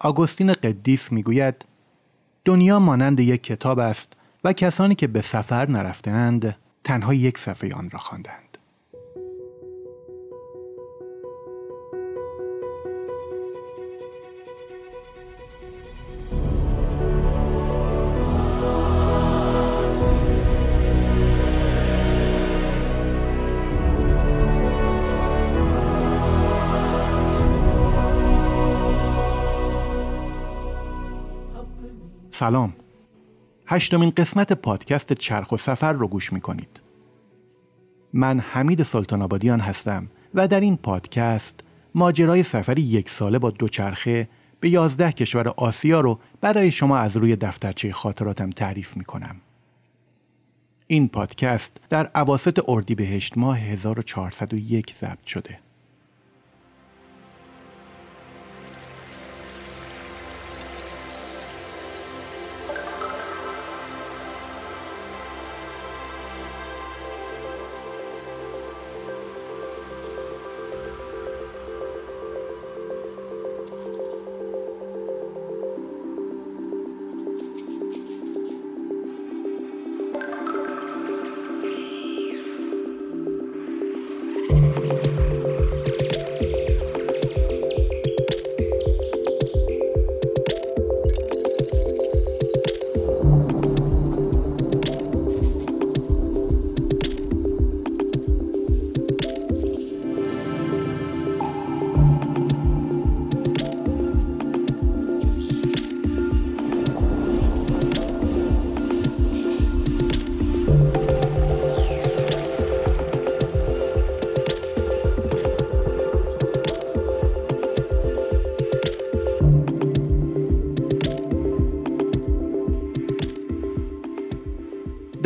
آگوستین قدیس می‌گوید دنیا مانند یک کتاب است و کسانی که به سفر نرفتهاند تنها یک صفحه آن را خواندند. سلام. هشتمین قسمت پادکست چرخ و سفر رو گوش می‌کنید. من حمید سلطان آبادیان هستم و در این پادکست ماجرای سفری یک ساله با دوچرخه به یازده کشور آسیا رو برای شما از روی دفترچه خاطراتم تعریف می‌کنم. این پادکست در عواست اردیبهشت ماه 1401 ضبط شده.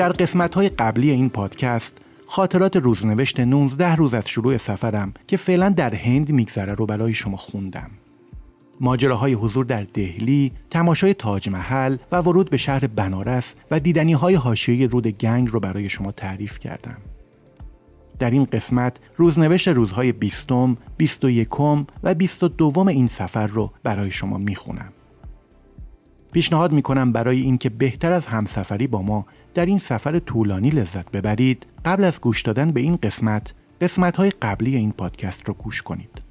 در قسمت های قبلی این پادکست خاطرات روزنوشت 19 روز از شروع سفرم که فعلا در هند میگذره رو برای شما خوندم. ماجراهای حضور در دهلی، تماشای تاج محل و ورود به شهر بنارس و دیدنی های حاشیه رود گنگ رو برای شما تعریف کردم. در این قسمت روزنوشت روزهای بیستم، بیست و یکم و بیست و دوم این سفر رو برای شما می‌خونم. پیشنهاد می‌کنم برای اینکه بهتر از همسفری با ما در این سفر طولانی لذت ببرید. قبل از گوش دادن به این قسمت قسمت های قبلی این پادکست رو گوش کنید.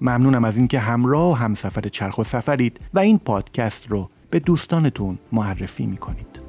ممنونم از اینکه همراه و همسفر چرخ و سفرید و این پادکست رو به دوستانتون معرفی می‌کنید.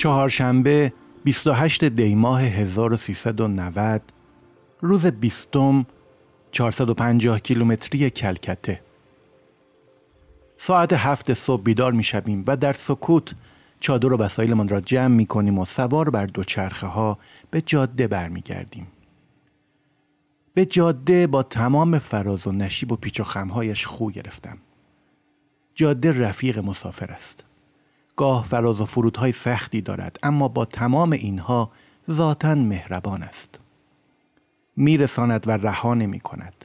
چهارشنبه 28 دی ماه 1390 روز بیستم 450 کیلومتری کلکته ساعت هفت صبح بیدار می شویم و در سکوت چادر و وسایلمان را جمع می کنیم و سوار بر دوچرخه ها به جاده برمیگردیم. به جاده با تمام فراز و نشیب و پیچ و خمهایش خو گرفتم. جاده رفیق مسافر است. گاه فراز و فرودهای سختی دارد اما با تمام اینها ذاتا مهربان است. میرساند و رها نمی کند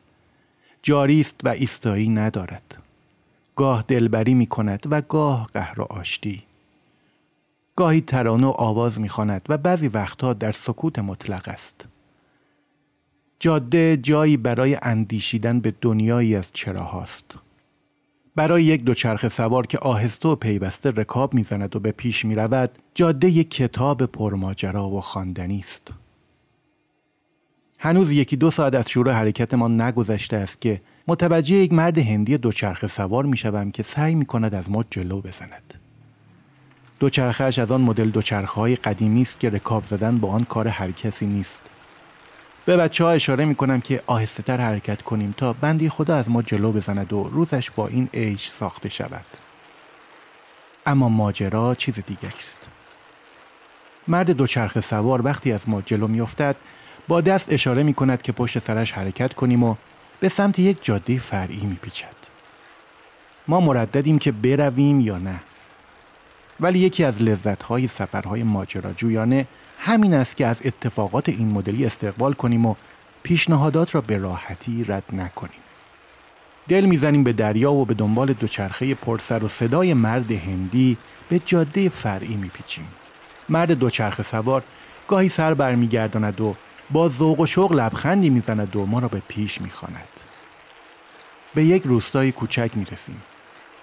جاری است و ایستایی ندارد. گاه دلبری می کند و گاه قهر و آشتی. گاهی ترانه و آواز می و بعضی وقتها در سکوت مطلق است. جاده جایی برای اندیشیدن به دنیایی از چراهاست. برای یک دوچرخه سوار که آهسته و پیوسته رکاب می‌زند و به پیش می رود جاده یک کتاب پرماجرا و خواندنی است هنوز یکی دو ساعت از شروع حرکت ما نگذشته است که متوجه یک مرد هندی دوچرخه سوار می شوم که سعی می کند از ما جلو بزند. دوچرخهش از آن مدل دوچرخه های قدیمی است که رکاب زدن با آن کار هر کسی نیست. به بچه ها اشاره می کنم که آهسته تر حرکت کنیم تا بندی خدا از ما جلو بزند و روزش با این ایش ساخته شود. اما ماجرا چیز دیگه است. مرد دوچرخه سوار وقتی از ما جلو میافتد با دست اشاره می کند که پشت سرش حرکت کنیم و به سمت یک جاده فرعی میپیچد. ما مرددیم که برویم یا نه. ولی یکی از لذتهای سفرهای ماجراجویانه همین است که از اتفاقات این مدلی استقبال کنیم و پیشنهادات را به راحتی رد نکنیم. دل می‌زنیم به دریا و به دنبال دوچرخه پرسر و صدای مرد هندی به جاده فرعی میپیچیم. مرد دوچرخه سوار گاهی سر برمیگرداند و با ذوق و شوق لبخندی می‌زند و ما را به پیش می‌خواند. به یک روستای کوچک می‌رسیم.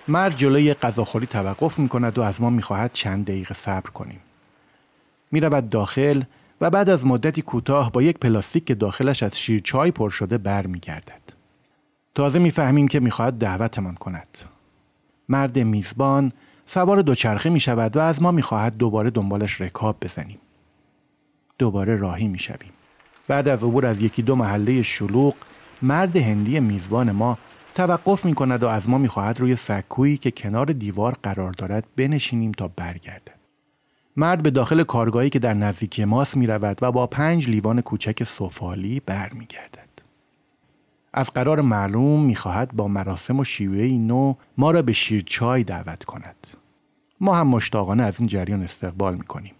مرد جلوی غذاخوری توقف می کند و از ما می‌خواهد چند دقیقه صبر کنیم. می رود داخل و بعد از مدتی کوتاه با یک پلاستیک که داخلش از شیرچای پر شده بر می. تازه می‌فهمیم که می‌خواهد دعوتمان کند. مرد میزبان سوار دوچرخه می شود و از ما می‌خواهد دوباره دنبالش رکاب بزنیم. دوباره راهی می شویم. بعد از عبور از یکی دو محله شلوغ مرد هندی میزبان ما توقف می کند و از ما می خواهد روی سکویی که کنار دیوار قرار دارد بنشینیم تا برگردد. مرد به داخل کارگاهی که در نزدیکی ماست می رود و با پنج لیوان کوچک سفالی برمیگردد. از قرار معلوم می خواهد با مراسم و شیوه نو ما را به شیرچای دعوت کند. ما هم مشتاقانه از این جریان استقبال می کنیم.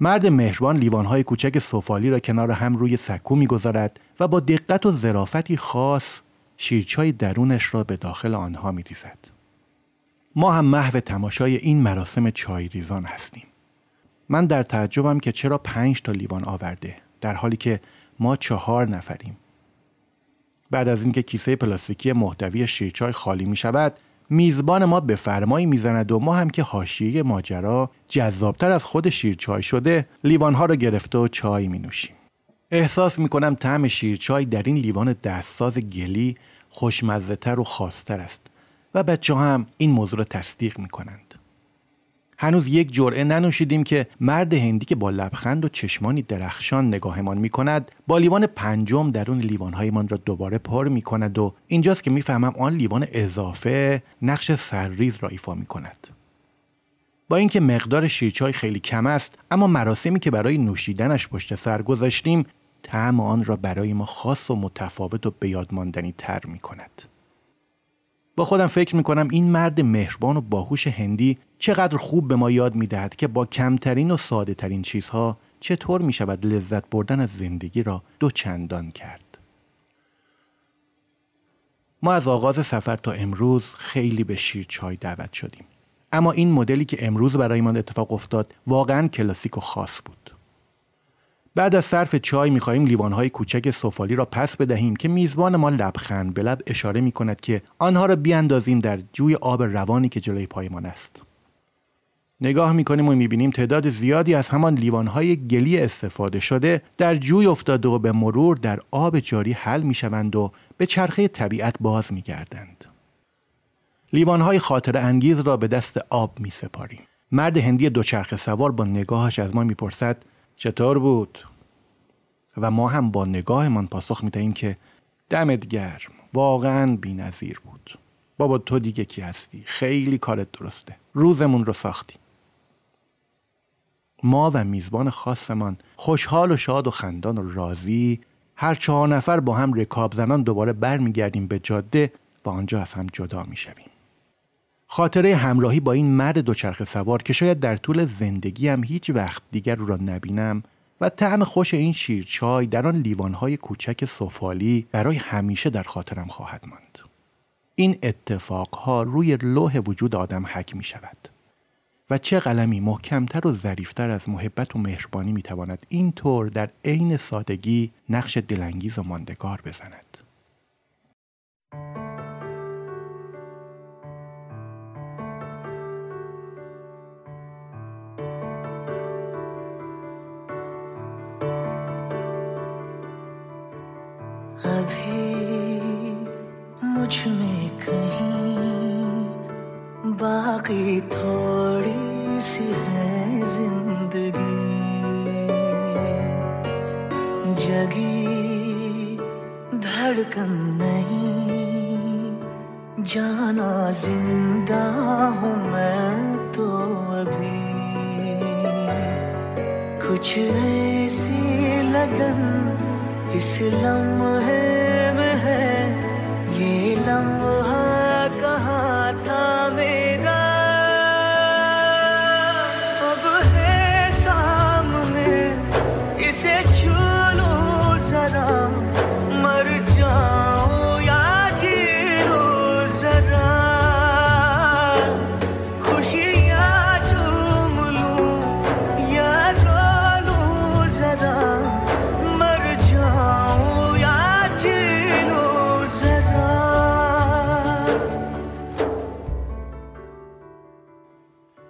مرد مهربان لیوانهای کوچک سفالی را کنار هم روی سکو می‌گذارد و با دقت و ظرافتی خاص شیرچای درونش را به داخل آنها می ریزد. ما هم محو تماشای این مراسم چای ریزان هستیم. من در تعجبم که چرا پنج تا لیوان آورده در حالی که ما چهار نفریم. بعد از اینکه کیسه پلاستیکی محتوی شیرچای خالی می شود میزبان ما به فرمایی می‌زند و ما هم که حاشیه ماجرا جذابتر از خود شیرچای شده لیوانها را گرفته و چای می نوشیم. احساس می کنم طعم شیرچای در این لیوان دستساز گلی خوشمزه تر و خاصتر است و بچه هم این موضوع را تصدیق می کنند. هنوز یک جرعه ننوشیدیم که مرد هندی که با لبخند و چشمانی درخشان نگاهمان می کند با لیوان پنجم درون لیوانهایمان را دوباره پر می کند و اینجاست که می‌فهمم آن لیوان اضافه نقش سرریز را ایفا می کند. با اینکه مقدار شیرچای خیلی کم است اما مراسمی که برای نوشیدنش پشت سر گذاشتیم طعم آن را برای ما خاص و متفاوت و بیادماندنی تر می کند. با خودم فکر می کنم این مرد مهربان و باهوش هندی چقدر خوب به ما یاد می دهد که با کمترین و ساده ترین چیزها چطور می شود لذت بردن از زندگی را دو چندان کرد. ما از آغاز سفر تا امروز خیلی به شیرچای دعوت شدیم. اما این مدلی که امروز برایمان اتفاق افتاد واقعا کلاسیک و خاص بود. بعد از صرف چای می‌خواهیم لیوانهای کوچک سفالی را پس بدهیم که میزبان ما لبخند به لب اشاره می کند که آنها را بیاندازیم در جوی آب روانی که جلوی پایمان است. نگاه می‌کنیم و می‌بینیم تعداد زیادی از همان لیوانهای گلی استفاده شده در جوی افتاده و به مرور در آب جاری حل می‌شوند و به چرخه طبیعت باز میگردند. لیوانهای خاطر انگیز را به دست آب می سپاریم. مرد هندی دوچرخه سوار با نگاهش از ما می‌پرسد چطور بود؟ و ما هم با نگاهمان پاسخ می‌دهیم که دمت گرم واقعا نظیر بود بابا تو دیگه کی هستی خیلی کارت درسته روزمون رو ساختی ما و میزبان خاصمان خوشحال و شاد و خندان و راضی هر چهار نفر با هم رکاب زنان دوباره برمیگردیم به جاده و آنجا از هم جدا می‌شویم خاطره همراهی با این مرد دوچرخه سوار که شاید در طول زندگی هم هیچ وقت دیگر او را نبینم و طعم خوش این شیرچای در آن لیوانهای کوچک سفالی برای همیشه در خاطرم خواهد ماند. این اتفاقها روی لوح وجود آدم حک می شود. و چه قلمی محکمتر و ظریفتر از محبت و مهربانی می تواند این طور در عین سادگی نقش دلانگیز و ماندگار بزند. जगी धड़कन नहीं। जाना ज़िंदा हूँ मैं तो अभी। कुछ ऐसी लगन इस लम्हे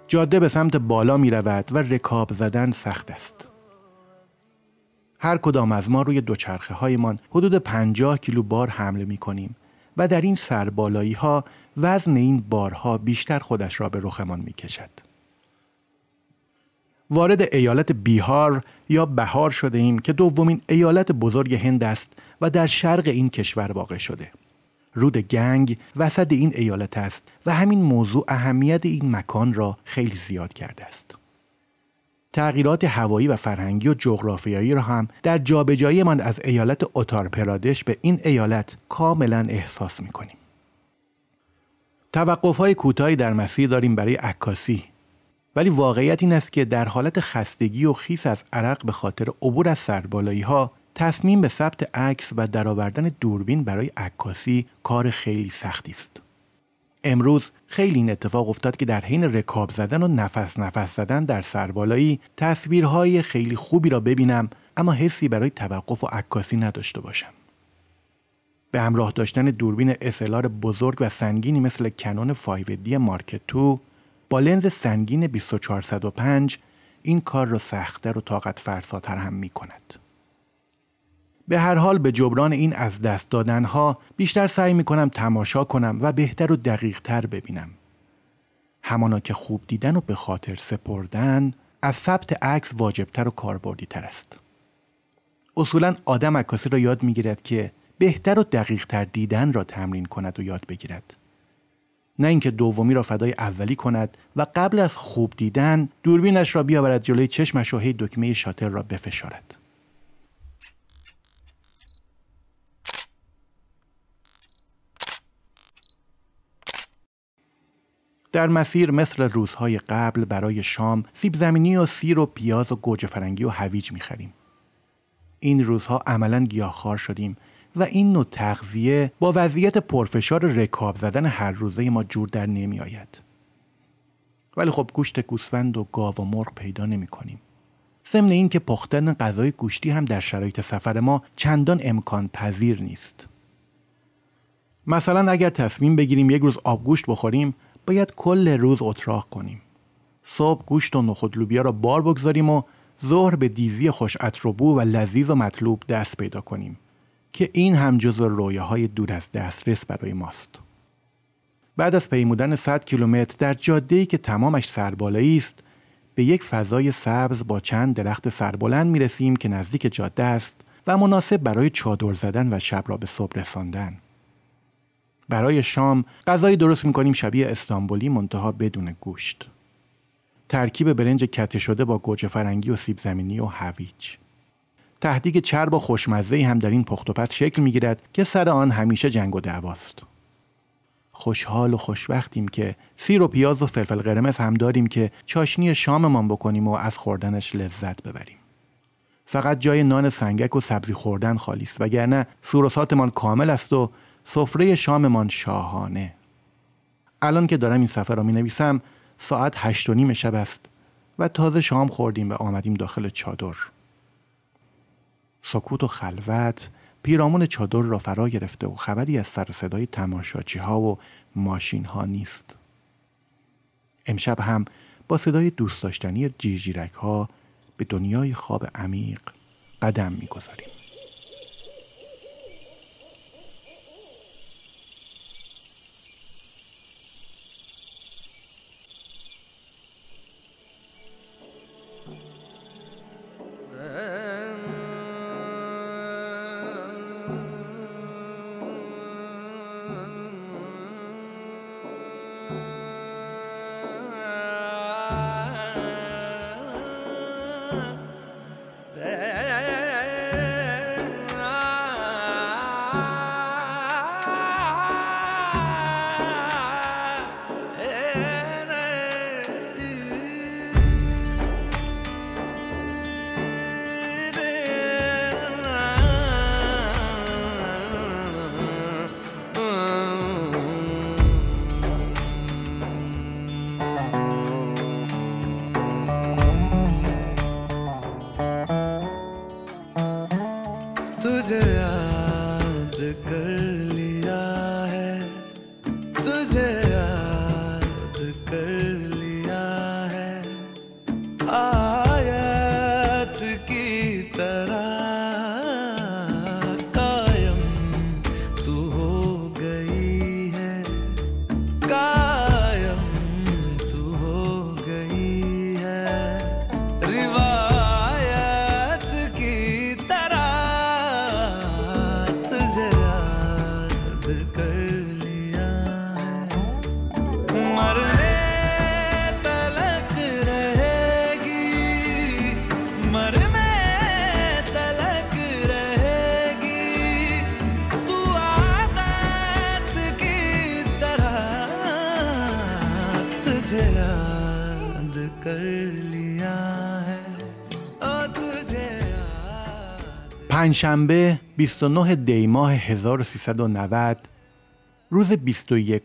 جاده به سمت بالا می رود و رکاب زدن سخت است. هر کدام از ما روی دوچرخه هایمان حدود 50 کیلو بار حمله می کنیم و در این سربالایی ها وزن این بارها بیشتر خودش را به رخمان می کشد. وارد ایالت بیهار یا بهار شده ایم که دومین ایالت بزرگ هند است و در شرق این کشور واقع شده. رود گنگ وسط این ایالت است و همین موضوع اهمیت این مکان را خیلی زیاد کرده است. تغییرات هوایی و فرهنگی و جغرافیایی را هم در جابجایی من از ایالت اتار پرادش به این ایالت کاملا احساس می کنیم. توقف های کوتاهی در مسیر داریم برای عکاسی ولی واقعیت این است که در حالت خستگی و خیس از عرق به خاطر عبور از سربالایی ها تصمیم به ثبت عکس و درآوردن دوربین برای عکاسی کار خیلی سختی است. امروز خیلی این اتفاق افتاد که در حین رکاب زدن و نفس نفس زدن در سربالایی تصویرهای خیلی خوبی را ببینم اما حسی برای توقف و عکاسی نداشته باشم. به همراه داشتن دوربین SLR بزرگ و سنگینی مثل کنون 5D مارک 2 با لنز سنگین 2405 این کار را سختتر و طاقت فرساتر هم می کند. به هر حال به جبران این از دست دادنها بیشتر سعی می کنم تماشا کنم و بهتر و دقیق تر ببینم. همانا که خوب دیدن و به خاطر سپردن از ثبت عکس واجبتر و کاربردی تر است. اصولا آدم عکاسی را یاد می گیرد که بهتر و دقیق تر دیدن را تمرین کند و یاد بگیرد. نه اینکه دومی را فدای اولی کند و قبل از خوب دیدن دوربینش را بیاورد جلوی چشمش و هی دکمه شاتر را بفشارد. در مسیر مثل روزهای قبل برای شام سیب زمینی و سیر و پیاز و گوجه فرنگی و هویج می‌خریم. این روزها عملا گیاهخوار شدیم و این نوع تغذیه با وضعیت پرفشار رکاب زدن هر روزه ما جور در نمی آید. ولی خب گوشت گوسفند و گاو و مرغ پیدا نمی کنیم. ضمن این که پختن غذای گوشتی هم در شرایط سفر ما چندان امکان پذیر نیست. مثلا اگر تصمیم بگیریم یک روز آبگوشت بخوریم باید کل روز اتراق کنیم. صبح گوشت و نخود لوبیا را بار بگذاریم و ظهر به دیزی خوش بو و لذیذ و مطلوب دست پیدا کنیم که این هم جزو رویاهای دور از دسترس برای ماست. بعد از پیمودن 100 کیلومتر در جاده‌ای که تمامش سربالایی است به یک فضای سبز با چند درخت سربلند می رسیم که نزدیک جاده است و مناسب برای چادر زدن و شب را به صبح رساندن. برای شام غذایی درست می‌کنیم شبیه استانبولی منتها بدون گوشت. ترکیب برنج کته شده با گوجه فرنگی و سیب زمینی و هویج. تهدیگ چرب و خوشمزه هم در این پخت و پت شکل می‌گیرد که سر آن همیشه جنگ و دعواست. خوشحال و خوشبختیم که سیر و پیاز و فلفل قرمز هم داریم که چاشنی شاممان بکنیم و از خوردنش لذت ببریم. فقط جای نان سنگک و سبزی خوردن خالی است وگرنه سوروساتمان کامل است و سفره شاممان شاهانه. الان که دارم این سفر را می نویسم ساعت هشت و نیم شب است و تازه شام خوردیم و آمدیم داخل چادر. سکوت و خلوت پیرامون چادر را فرا گرفته و خبری از سر صدای تماشاچی ها و ماشین ها نیست. امشب هم با صدای دوست داشتنی جیرجیرک ها به دنیای خواب عمیق قدم می‌گذاریم. پنجشنبه 29 دی ماه 1390 روز 21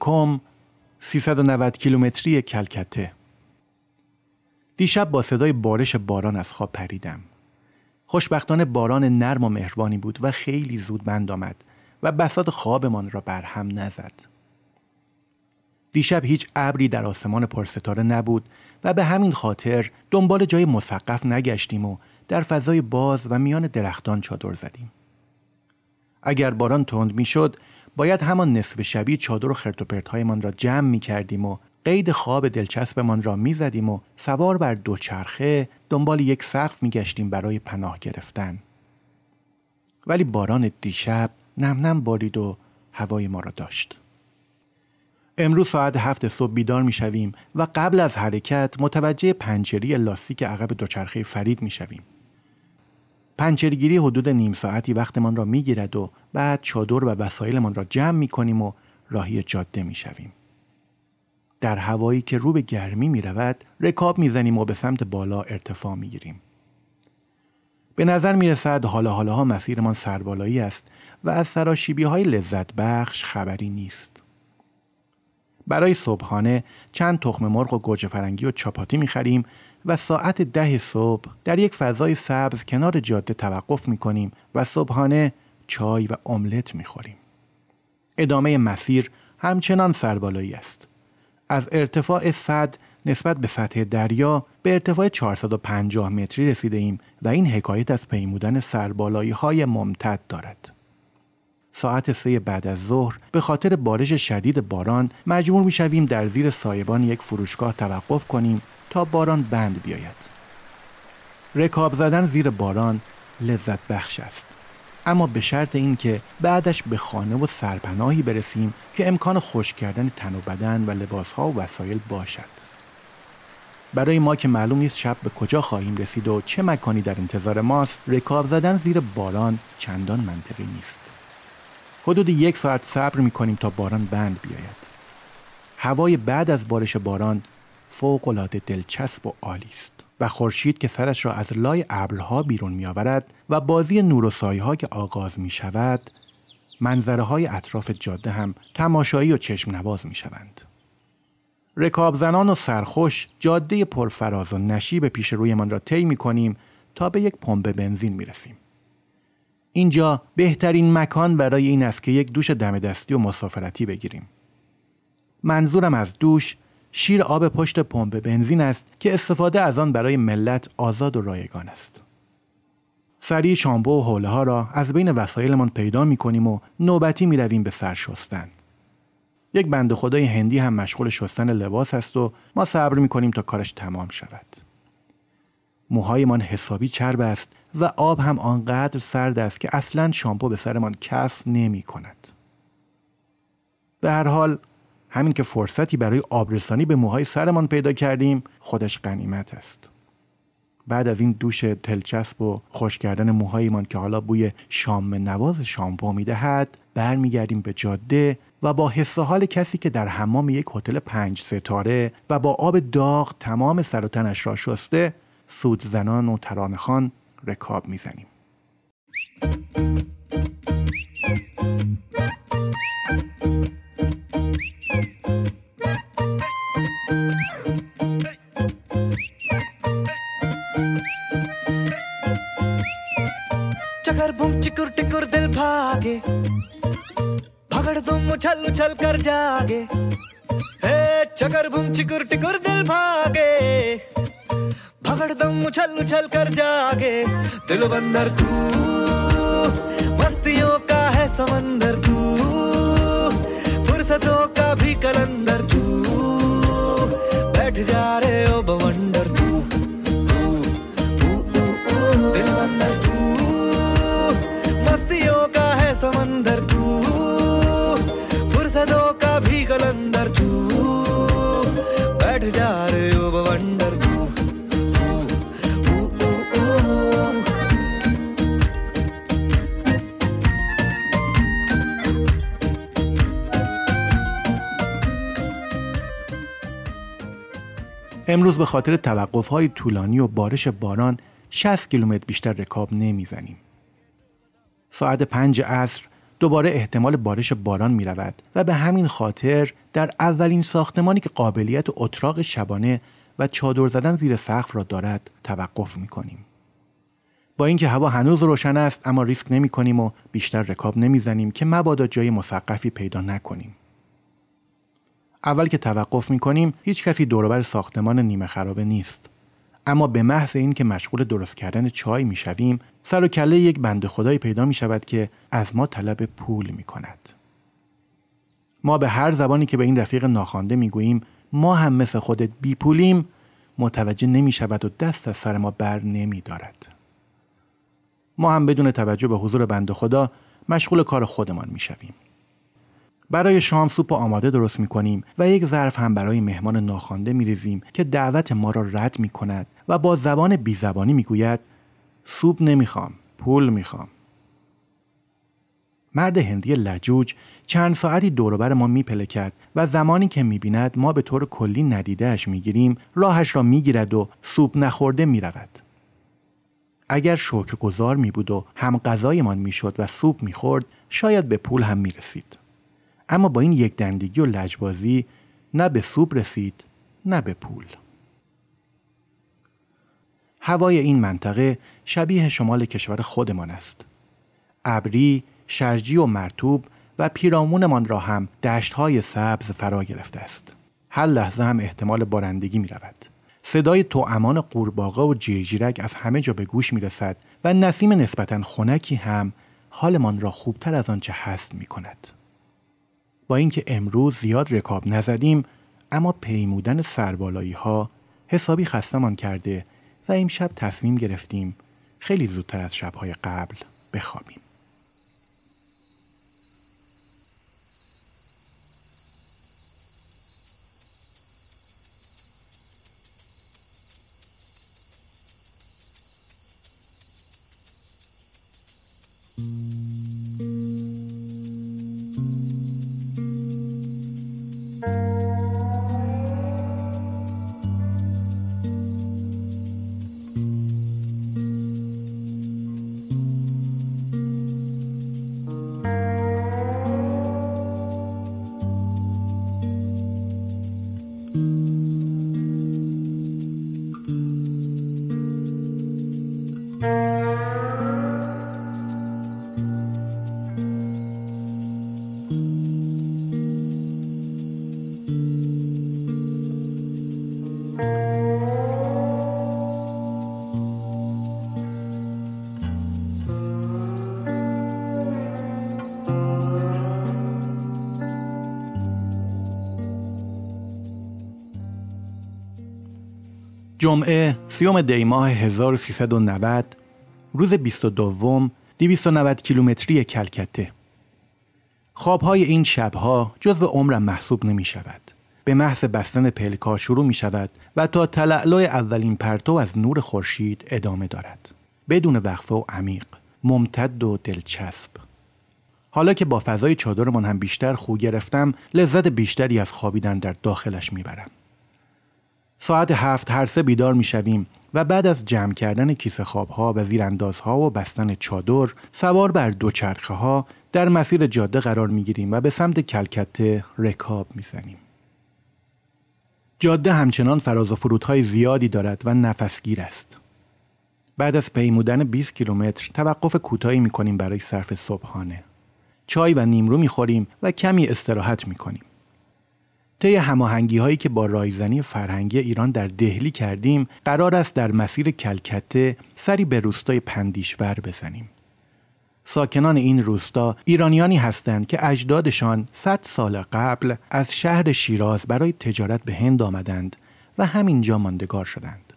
390 کیلومتری کلکته. دیشب با صدای بارش باران از خواب پریدم. خوشبختانه باران نرم و مهربانی بود و خیلی زود بند آمد و بساط خوابمان را برهم نزد. دیشب هیچ ابری در آسمان پرستاره نبود و به همین خاطر دنبال جای مسقف نگشتیم و در فضای باز و میان درختان چادر زدیم. اگر باران تند می‌شد باید همان نصف شبی چادر و خرتوپرتهایمان را جمع می کردیم و قید خواب دلچسبمان را می زدیم و سوار بر دوچرخه دنبال یک سقف می گشتیم برای پناه گرفتن. ولی باران دیشب نم نم بارید و هوای ما را داشت. امروز ساعت هفت صبح بیدار می شویم و قبل از حرکت متوجه پنچری لاستیک عقب دوچرخه فرید می شویم. پنچرگیری حدود نیم ساعتی وقتمان را می گیرد و بعد چادر و وسایلمان را جمع می کنیم و راهی جاده می شویم. در هوایی که رو به گرمی می رود رکاب می زنیم و به سمت بالا ارتفاع می گیریم. به نظر می رسد حالا حالاها مسیرمان سربالایی است و از سراشیبی های لذت بخش خبری نیست. برای صبحانه چند تخم مرغ و گوجه فرنگی و چاپاتی می خریم و ساعت ده صبح در یک فضای سبز کنار جاده توقف می کنیم و صبحانه چای و املت می خوریم. ادامه مسیر همچنان سربالایی است. از ارتفاع صد نسبت به سطح دریا به ارتفاع 450 متری رسیده ایم و این حکایت از پیمودن سربالایی های ممتد دارد. ساعت سه بعد از ظهر به خاطر بارش شدید باران مجبور می شویم در زیر سایبان یک فروشگاه توقف کنیم تا باران بند بیاید. رکاب زدن زیر باران لذت بخش است. اما به شرط اینکه بعدش به خانه و سرپناهی برسیم که امکان خوش کردن تن و بدن و لباسها و وسایل باشد. برای ما که معلوم نیست شب به کجا خواهیم رسید و چه مکانی در انتظار ماست رکاب زدن زیر باران چندان منطقی نیست. حدود یک ساعت صبر می کنیم تا باران بند بیاید. هوای بعد از بارش باران فوق العاده دلچسب و عالی است و خورشید که سرش را از لای ابرها بیرون می آورد و بازی نور و سایه ها که آغاز می شود منظره های اطراف جاده هم تماشایی و چشم نواز می شوند. رکاب زنان و سرخوش جاده پرفراز و نشیب پیش رویمان را طی می کنیم تا به یک پمپ بنزین می رسیم. اینجا بهترین مکان برای این است که یک دوش دم دستی و مسافرتی بگیریم. منظورم از دوش شیر آب پشت پمپ بنزین است که استفاده از آن برای ملت آزاد و رایگان است. سریع شامپو و حوله ها را از بین وسایلمان پیدا می کنیم و نوبتی می رویم به سر شستن. یک بند خدای هندی هم مشغول شستن لباس است و ما صبر می کنیم تا کارش تمام شود. موهایمان حسابی چرب است و آب هم آنقدر سرد است که اصلا شامپو به سرمان کف نمی کند. به هر حال همین که فرصتی برای آبرسانی به موهای سرمان پیدا کردیم خودش غنیمت است. بعد از این دوش دلچسب و خوش کردن موهایمان که حالا بوی شام نواز شامپو می‌دهد برمیگردیم به جاده و با حس حال کسی که در حمام یک هتل پنج ستاره و با آب داغ تمام سر و تنش را شسته سود زنان و ترانخان رکاب میزنیم चकर बुम चिकुर टिकुर दिल भागे भगड़ दुम उछल उछल कर जागे हे चकर बुम चिकुर टिकुर दिल भागे भगड़ दम उछल उछल कर जागे। दिल बंदर तू, मस्तियों का है समंदर तू, फुर्सतों का भी कलंदर तू। बैठ जा रे ओ बवंडर तू, दिल बंदर तू, मस्तियों का है समंदर तू, फुर्सतों का भी कलंदर तू। बैठ जा रे ओ बवंडर امروز به خاطر توقف های طولانی و بارش باران 60 کیلومتر بیشتر رکاب نمی‌زنیم. ساعت پنج عصر دوباره احتمال بارش باران می رود و به همین خاطر در اولین ساختمانی که قابلیت اتراق شبانه و چادر زدن زیر سقف را دارد توقف می کنیم. با اینکه هوا هنوز روشن است اما ریسک نمی کنیم و بیشتر رکاب نمی زنیم که مبادا جای مسقفی پیدا نکنیم. اول که توقف می کنیم هیچ کسی دوربر ساختمان نیمه خرابه نیست. اما به محض اینکه مشغول درست کردن چای می شویم سر و کله یک بنده خدایی پیدا می شود که از ما طلب پول می کند. ما به هر زبانی که به این رفیق ناخوانده می گوییم ما هم مثل خودت بی پولیم متوجه نمی شود و دست از سر ما بر نمی دارد. ما هم بدون توجه به حضور بنده خدا مشغول کار خودمان می شویم. برای شام سوپ آماده درست می کنیم و یک ظرف هم برای مهمان ناخوانده می ریزیم که دعوت ما را رد می کند و با زبان بی زبانی می گوید سوپ نمی‌خوام پول می‌خوام. مرد هندی لجوج چند ساعتی دوروبر ما میپلکد و زمانی که می‌بیند ما به طور کلی ندیدهش می‌گیریم راهش را می‌گیرد و سوپ نخورده می‌رود. اگر شکر گذار می بود و هم غذایمان می‌شد و سوپ می‌خورد شاید به پول هم می‌رسید. اما با این یک دندگی و لجبازی نه به سوپ رسید نه به پول هوای این منطقه شبیه شمال کشور خودمان است. ابری، شرجی و مرتوب و پیرامونمان را هم دشتهای سبز فرا گرفته است. هر لحظه هم احتمال بارندگی می رود. صدای امان قورباغه و جیجیرک از همه جا به گوش می رسد و نسیم نسبتا خنکی هم حالمان را خوبتر از آنچه هست می کند. با اینکه امروز زیاد رکاب نزدیم اما پیمودن سربالایی ها حسابی خستمان کرده و امشب تصمیم گرفتیم خیلی زودتر از شبهای قبل بخوابیم. جمعه سیوم دی ماه 1390 روز 22 290 کیلومتری کلکته خوابهای این شبها جز عمرم محسوب نمی شود. به محض بستن پلکا شروع می شود و تا تلعلو اولین پرتو از نور خورشید ادامه دارد. بدون وقفه و عمیق، ممتد و دلچسب. حالا که با فضای چادرمان هم بیشتر خو گرفتم لذت بیشتری از خوابیدن در داخلش می‌برم. ساعت هفت هر سه بیدار می شویم و بعد از جمع کردن کیسه خوابها و زیراندازها و بستن چادر سوار بر دو چرخه ها در مسیر جاده قرار می گیریم و به سمت کلکته رکاب می زنیم. جاده همچنان فراز و فرودهای زیادی دارد و نفسگیر است. بعد از پیمودن 20 کیلومتر توقف کوتاهی می کنیم برای صرف صبحانه. چای و نیمرو می خوریم و کمی استراحت می کنیم. طی هماهنگی هایی که با رایزنی فرهنگی ایران در دهلی کردیم قرار است در مسیر کلکته سری به روستای پندیشور بزنیم ساکنان این روستا ایرانیانی هستند که اجدادشان 100 سال قبل از شهر شیراز برای تجارت به هند آمدند و همینجا ماندگار شدند.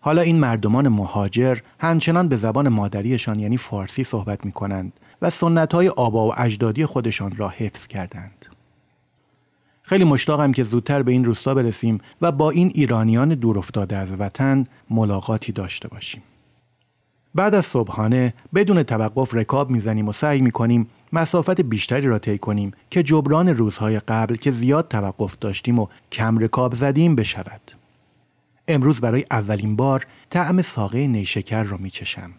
حالا این مردمان مهاجر همچنان به زبان مادریشان یعنی فارسی صحبت می کنند و سنت های آبا و اجدادی خودشان را حفظ کردند. خیلی مشتاقم که زودتر به این روستا برسیم و با این ایرانیان دورافتاده از وطن ملاقاتی داشته باشیم. بعد از صبحانه بدون توقف رکاب می‌زنیم و سعی می‌کنیم مسافت بیشتری را طی کنیم که جبران روزهای قبل که زیاد توقف داشتیم و کم رکاب زدیم بشود. امروز برای اولین بار طعم ساقه نیشکر را میچشم.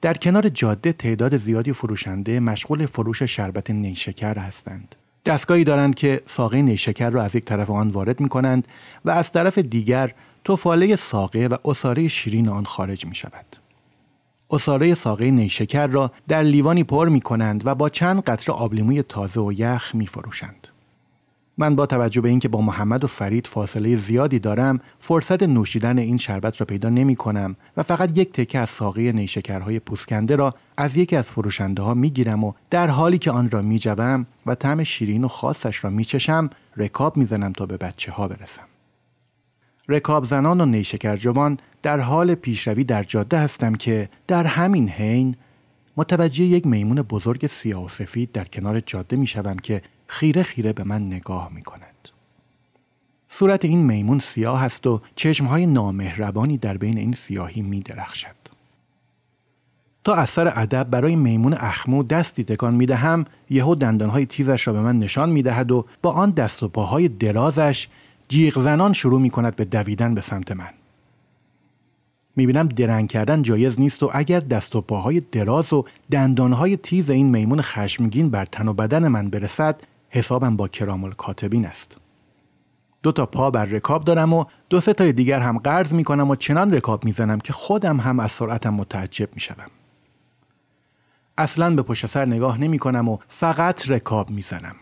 در کنار جاده تعداد زیادی فروشنده مشغول فروش شربت نیشکر هستند. دستگاهی دارند که ساقه نیشکر را از یک طرف آن وارد می کنند و از طرف دیگر توفاله ساقه و اصاره شیرین آن خارج می شود. اصاره ساقه نیشکر را در لیوانی پر می کنند و با چند قطره آبلیموی تازه و یخ می فروشند. من با توجه به اینکه با محمد و فرید فاصله زیادی دارم فرصت نوشیدن این شربت را پیدا نمی کنم و فقط یک تکه از ساقه نیشکرهای پوسکنده را از یکی از فروشنده ها می گیرم و در حالی که آن را می جوم و طعم شیرین و خاصش را می چشم رکاب می زنم تا به بچه ها برسم. رکاب زنان و نیشکر جوان در حال پیشروی در جاده هستم که در همین حین متوجه یک میمون بزرگ سیاه و سفید در کنار جاده می شوم که خیره خیره به من نگاه می کند. صورت این میمون سیاه است و چشمهای نامهربانی در بین این سیاهی می درخشد. تا اثر ادب برای میمون اخمو دستی تکان می دهم یهو دندانهای تیزش را به من نشان می دهد و با آن دست و پاهای درازش جیغ زنان شروع می کند به دویدن به سمت من. می‌بینم درنگ کردن جایز نیست و اگر دست و پاهای دراز و دندانهای تیز این میمون خشمگین بر تن و بدن من برسد حسابم با کرامل کاتبین است. دو تا پا بر رکاب دارم و دو سه تای دیگر هم قرض می‌کنم و چنان رکاب می‌زنم که خودم هم از سرعتم متعجب می‌شوم. اصلا به پشت سر نگاه نمی کنم و فقط رکاب می‌زنم.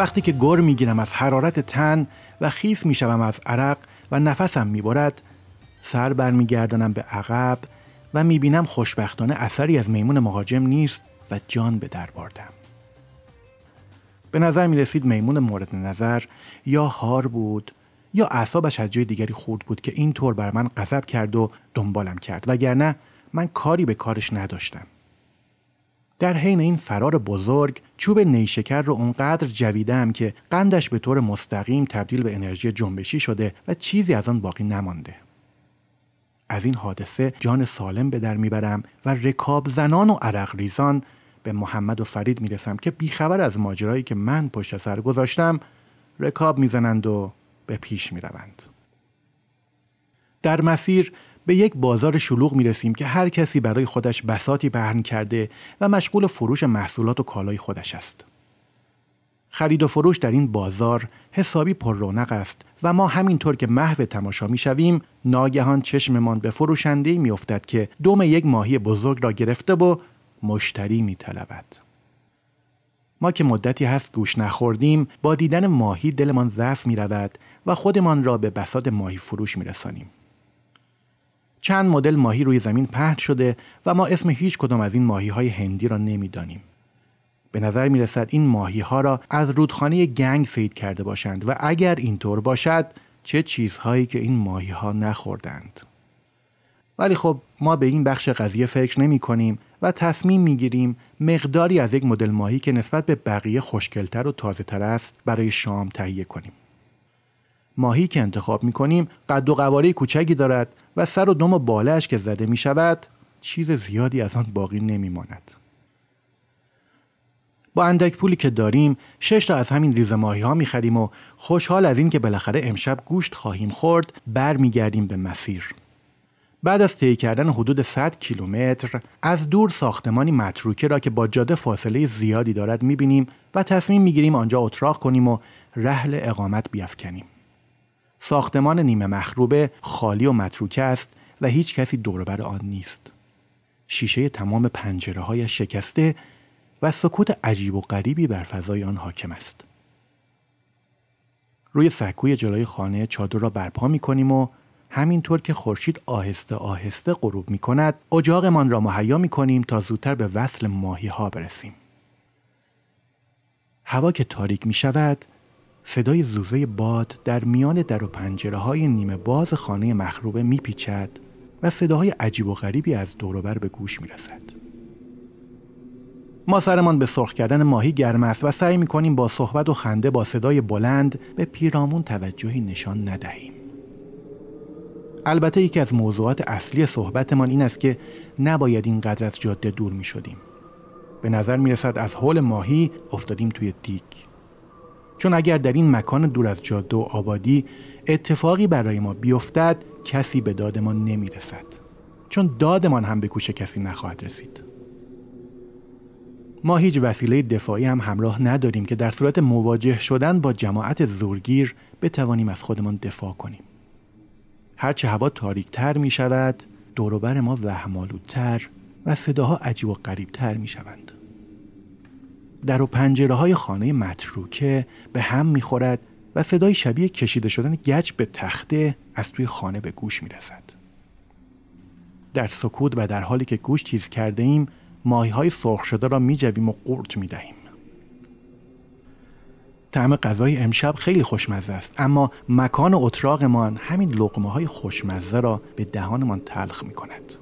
وقتی که گر می‌گیرم از حرارت تن و خیف می‌شوم از عرق و نفسم می‌برد سر برمیگردانم به عقب و می‌بینم خوشبختانه اثری از میمون مهاجم نیست و جان به در بردم. به نظر می رسید میمون مورد نظر یا هار بود یا اعصابش از جای دیگری خورد بود که اینطور بر من غضب کرد و دنبالم کرد وگرنه من کاری به کارش نداشتم. در حین این فرار بزرگ چوب نیشکر رو اونقدر جویدم که قندش به طور مستقیم تبدیل به انرژی جنبشی شده و چیزی از آن باقی نمانده. از این حادثه جان سالم به در می‌برم و رکاب زنان و عرق ریزان به محمد و فرید می‌رسم که بیخبر از ماجرایی که من پشت سر گذاشتم رکاب می‌زنند و به پیش می‌روند. در مسیر به یک بازار شلوغ می رسیم که هر کسی برای خودش بساتی پهن کرده و مشغول فروش محصولات و کالای خودش است. خرید و فروش در این بازار حسابی پر رونق است و ما همینطور که محو تماشا می شویم ناگهان چشممان به فروشنده می افتد که دوم یک ماهی بزرگ را گرفته و مشتری می طلبد. ما که مدتی هست گوش نخوردیم با دیدن ماهی دلمان ضعف می رود و خودمان را به بسات ماهی فروش می رسانیم. چند مدل ماهی روی زمین پهن شده و ما اسم هیچ کدام از این ماهی های هندی را نمی‌دانیم. به نظر می رسد این ماهی ها را از رودخانه گنگ سید کرده باشند و اگر اینطور باشد چه چیزهایی که این ماهی ها نخوردند. ولی خب ما به این بخش قضیه فکر نمی کنیم و تصمیم می گیریم مقداری از یک مدل ماهی که نسبت به بقیه خوشگلتر و تازه تر است برای شام تهیه کنیم. ماهی که انتخاب می کنیم قد و قواره کوچکی دارد و سر و دم و بالش که زده می شود چیز زیادی از آن باقی نمی ماند. با اندک پولی که داریم شش تا از همین ریز ماهی ها می خریم و خوشحال از این که بالاخره امشب گوشت خواهیم خورد بر می گردیم به مسیر. بعد از طی کردن حدود 100 کیلومتر از دور ساختمانی متروکه را که با جاده فاصله زیادی دارد می بینیم و تصمیم می گیریم آنجا اتراق کنیم و رحل اقامت بیافکنیم. ساختمان نیمه مخروبه خالی و متروکه است و هیچ کسی دوربر آن نیست. شیشه تمام پنجره های شکسته و سکوت عجیب و غریبی بر فضای آن حاکم است. روی سکوی جلوی خانه چادر را برپا می کنیم و همینطور که خورشید آهسته آهسته غروب می کند اجاقمان را مهیا می کنیم تا زودتر به وصل ماهی ها برسیم. هوا که تاریک می شود صدای زوزه باد در میان در و پنجره های نیمه باز خانه مخروبه می پیچد و صداهای عجیب و غریبی از دوروبر به گوش می رسد. ما سرمان به سرخ کردن ماهی گرم است و سعی می کنیم با صحبت و خنده با صدای بلند به پیرامون توجهی نشان ندهیم. البته یکی از موضوعات اصلی صحبتمان این است که نباید اینقدر از جاده دور می شدیم. به نظر می رسد از حول ماهی افتادیم توی دیگ. چون اگر در این مکان دور از جاده و آبادی اتفاقی برای ما بیفتد کسی به دادمان نمی رسد. چون دادمان هم به گوش کسی نخواهد رسید. ما هیچ وسیله دفاعی هم همراه نداریم که در صورت مواجه شدن با جماعت زورگیر بتوانیم از خودمان دفاع کنیم. هرچه هوا تاریکتر می شود دوروبر ما وهمالودتر و صداها عجیب و غریبتر می شوند. در و پنجره های خانه متروکه به هم می خورد و صدای شبیه کشیده شدن گچ به تخته از توی خانه به گوش می رسد. در سکوت و در حالی که گوش تیز کرده ایم ماهی های سرخ شده را می جویم و قورت می دهیم. طعم غذای امشب خیلی خوشمزه است اما مکان اتراقمان همین لقمه های خوشمزه را به دهانمان تلخ می کند.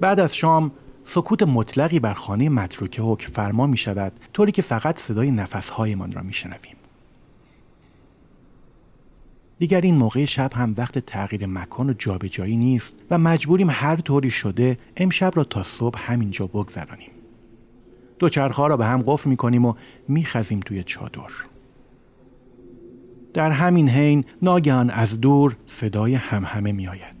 بعد از شام سکوت مطلقی بر خانه متروکه حکم فرما می شود طوری که فقط صدای نفسهایمان را می شنویم. دیگر این موقع شب هم وقت تغییر مکان و جابجایی نیست و مجبوریم هر طوری شده امشب را تا صبح همینجا بگذرانیم. دوچرخها را به هم قفل می کنیم و میخزیم توی چادر. در همین حین ناگهان از دور صدای همهمه می آید.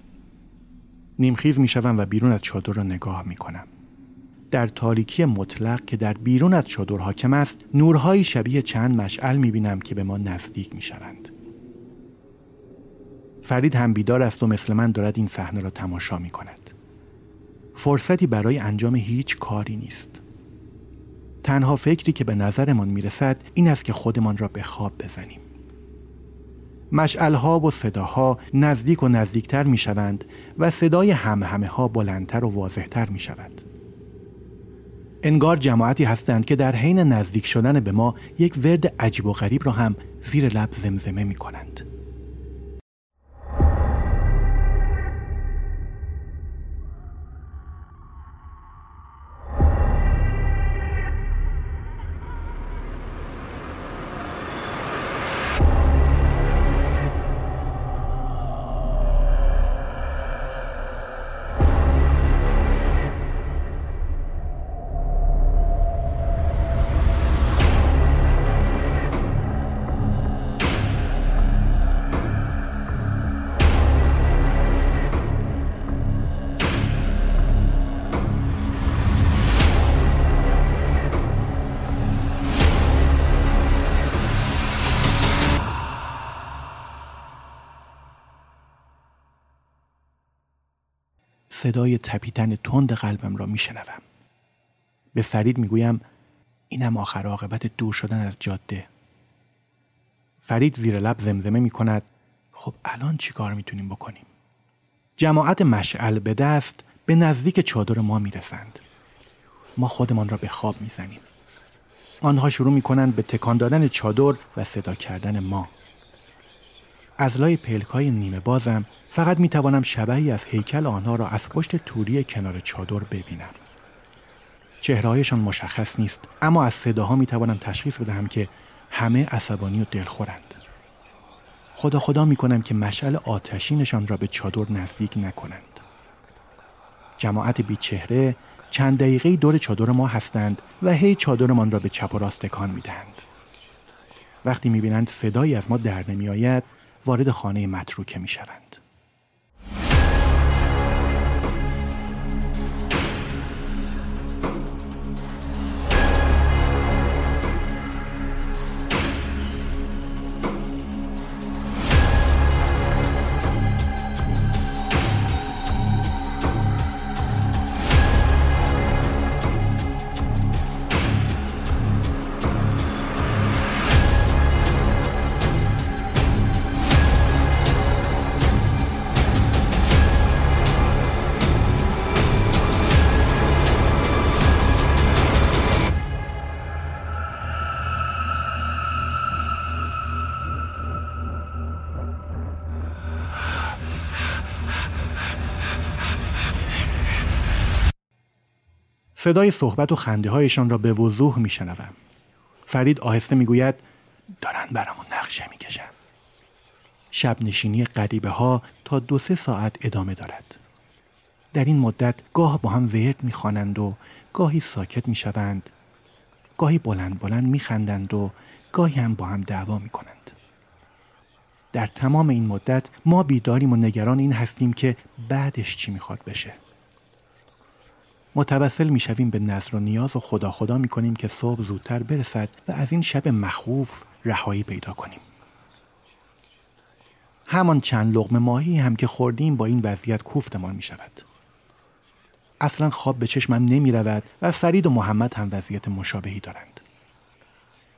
نیمخیز می شوم و بیرون از چادر را نگاه می کنم. در تاریکی مطلق که در بیرون از چادر حاکم است نورهای شبیه چند مشعل می بینم که به ما نزدیک می شوند. فرید هم بیدار است و مثل من دارد این صحنه را تماشا می کند. فرصتی برای انجام هیچ کاری نیست. تنها فکری که به نظرمان می رسد این است که خودمان را به خواب بزنیم. مشعلها و صداها نزدیک و نزدیکتر می شوند و صدای همهمه ها بلندتر و واضحتر می شود. انگار جماعتی هستند که در حین نزدیک شدن به ما یک ورد عجیب و غریب را هم زیر لب زمزمه می کنند. صدای تپیدن تند قلبم را میشنوم. به فرید می‌گویم اینم آخر عاقبت دور شدن از جاده. فرید زیر لب زمزمه می کند خب الان چی کار می‌تونیم بکنیم؟ جماعت مشعل به دست به نزدیک چادر ما می‌رسند. ما خودمان را به خواب می‌زنیم. آنها شروع می کنند به تکان دادن چادر و صدا کردن ما. از لای پلک های نیمه بازم فقط می توانم شبهی از هیکل آنها را از پشت توری کنار چادر ببینم. چهرهایشان مشخص نیست اما از صداها می توانم تشخیص بدهم که همه عصبانی و دلخورند. خدا خدا می کنم که مشعل آتشینشان را به چادر نزدیک نکنند. جماعت بی چهره چند دقیقه دور چادر ما هستند و هی چادرمان را به چپ و راست تکان می دهند. وقتی می بینند صدایی از ما در نمی آید وارد خانه متروکه می شوند. صدای صحبت و خنده هایشان را به وضوح می شنوم. فرید آهسته می گوید دارن برامون نقشه می کشن. شب نشینی قریبه ها تا دو سه ساعت ادامه دارد. در این مدت گاه با هم ورد می خوانند و گاهی ساکت می شوند. گاهی بلند بلند می خندند و گاهی هم با هم دعوا می کنند. در تمام این مدت ما بیداریم و نگران این هستیم که بعدش چی می‌خواد بشه. متوسل می‌شویم به نظر و نیاز و خدا خدا می‌کنیم که صبح زودتر برسد و از این شب مخوف رهایی پیدا کنیم. همان چند لغم ماهی هم که خوردیم با این وضعیت کوفتمان می شود. اصلا خواب به چشمم نمی رود و فرید و محمد هم وضعیت مشابهی دارند.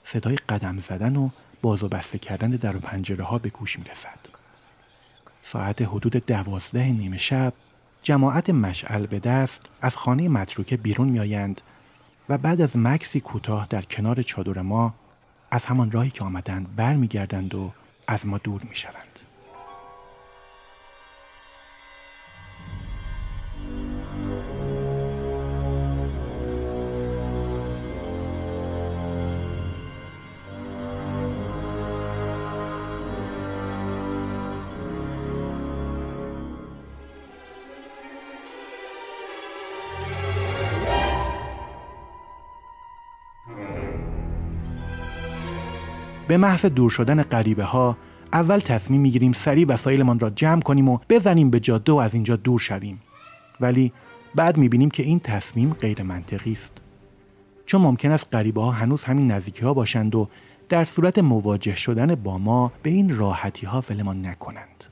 صدای قدم زدن و باز و بسته کردن در و پنجره ها به گوش می رسد. ساعت حدود دوازده نیمه شب جماعت مشعل به دست از خانه متروکه بیرون می آیند و بعد از مکسی کوتاه در کنار چادر ما از همان راهی که آمدند برمیگردند و از ما دور می به محض دور شدن غریبه ها اول تصمیم می‌گیریم سریع وسایلمان را جمع کنیم و بزنیم به جاده و از اینجا دور شویم. ولی بعد می‌بینیم که این تصمیم غیر منطقی است. چون ممکن است غریبه ها هنوز همین نزدیکی ها باشند و در صورت مواجه شدن با ما به این راحتی ها ولمان نکنند.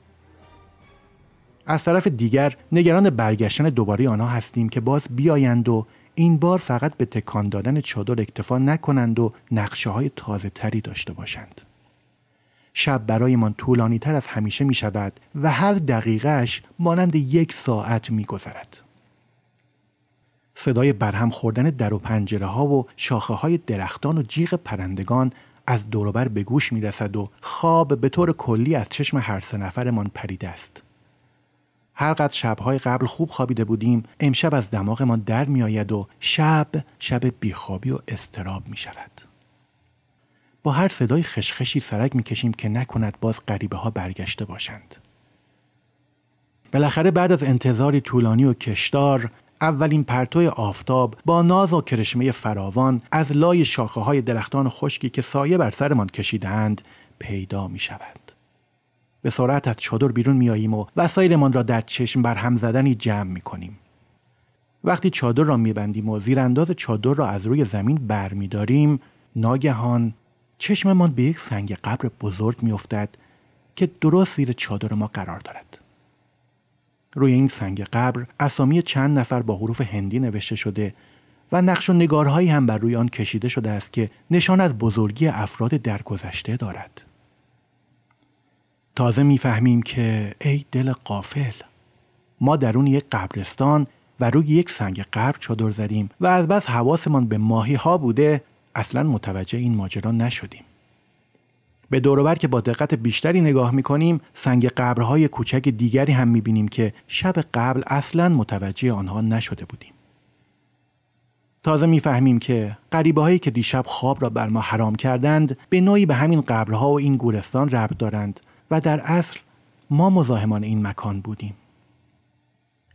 از طرف دیگر نگران برگشتن دوباره آنها هستیم که باز بیایند و این بار فقط به تکان دادن چادر اکتفا نکنند و نقشه های تازه تری داشته باشند. شب برایمان طولانی تر از همیشه می شود و هر دقیقهش مانند یک ساعت می گذرد. صدای برهم خوردن در و پنجره ها و شاخه های درختان و جیغ پرندگان از دوروبر به گوش می رسد و خواب به طور کلی از چشم هر سه نفرمان پریده است. هر قد شبهای قبل خوب خوابیده بودیم امشب از دماغمان در می آید و شب شب بیخوابی و استراب می شود. با هر صدای خشخشی سرک می کشیم که نکند باز غریبه ها برگشته باشند. بالاخره بعد از انتظاری طولانی و کشدار اولین پرتو آفتاب با ناز و کرشمه فراوان از لای شاخه های درختان خشکی که سایه بر سرمان کشیدند پیدا می شود. به سرعت از چادر بیرون میاییم و وسایلمان را در چشم بر هم زدنی جمع می کنیم. وقتی چادر را میبندیم و زیرانداز چادر را از روی زمین برمیداریم ناگهان چشممان به یک سنگ قبر بزرگ میافتد که درست زیر چادر ما قرار دارد. روی این سنگ قبر اسامی چند نفر با حروف هندی نوشته شده و نقش و نگارهایی هم بر روی آن کشیده شده است که نشان از بزرگی افراد درگذشته دارد. تازه می‌فهمیم که ای دل قافل ما درون یک قبرستان و روی یک سنگ قبر چادر زدیم و از بس حواسمان به ماهی ها بوده اصلا متوجه این ماجرا نشدیم. به دوروبر که با دقت بیشتری نگاه می‌کنیم سنگ قبرهای کوچک دیگری هم می‌بینیم که شب قبل اصلا متوجه آنها نشده بودیم. تازه می‌فهمیم که قریبه هایی که دیشب خواب را بر ما حرام کردند به نوعی به همین قبرها و این گورستان ربط دارند. و در اصل ما مزاحمان این مکان بودیم.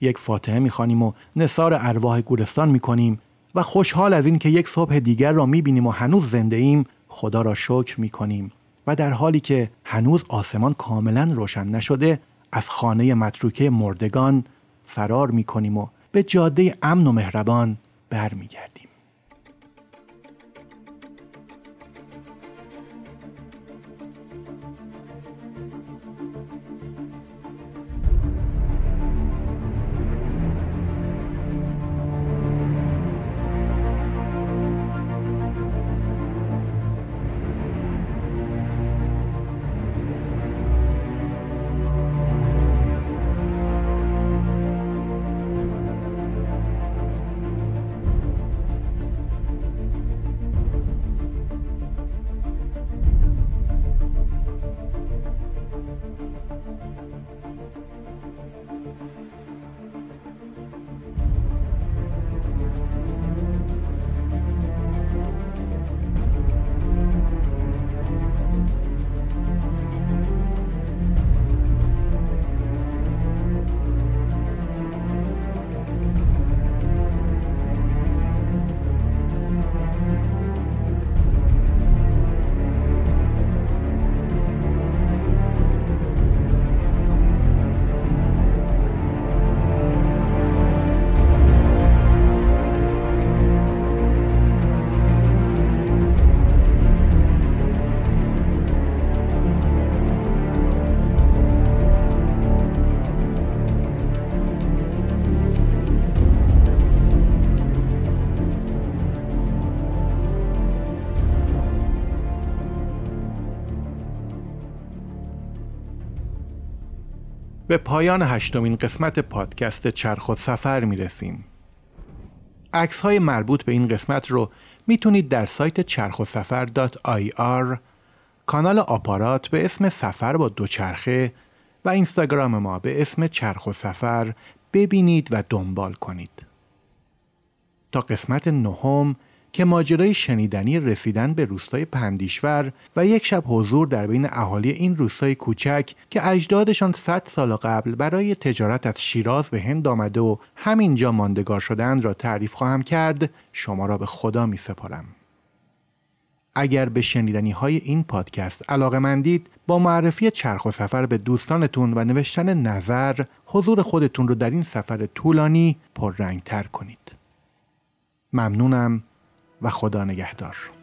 یک فاتحه می‌خوانیم و نصار ارواح گورستان می‌کنیم و خوشحال از این که یک صبح دیگر را می‌بینیم و هنوز زنده ایم خدا را شکر می‌کنیم. و در حالی که هنوز آسمان کاملا روشن نشده از خانه متروکه مردگان فرار می‌کنیم و به جاده امن و مهربان برمیگردیم. به پایان هشتمین قسمت پادکست چرخ و سفر می رسیم. عکس های مربوط به این قسمت رو می‌تونید در سایت چرخ و سفر .ir کانال آپارات به اسم سفر با دوچرخه و اینستاگرام ما به اسم چرخ و سفر ببینید و دنبال کنید. تا قسمت نهم که ماجرای شنیدنی رسیدن به روستای پندیشور و یک شب حضور در بین اهالی این روستای کوچک که اجدادشان 100 سال قبل برای تجارت از شیراز به هند آمده و همینجا ماندگار شدند را تعریف خواهم کرد شما را به خدا می سپارم. اگر به شنیدنی های این پادکست علاقه مندید با معرفی چرخ و سفر به دوستانتون و نوشتن نظر حضور خودتون رو در این سفر طولانی تر کنید. ممنونم و خدا نگهدار.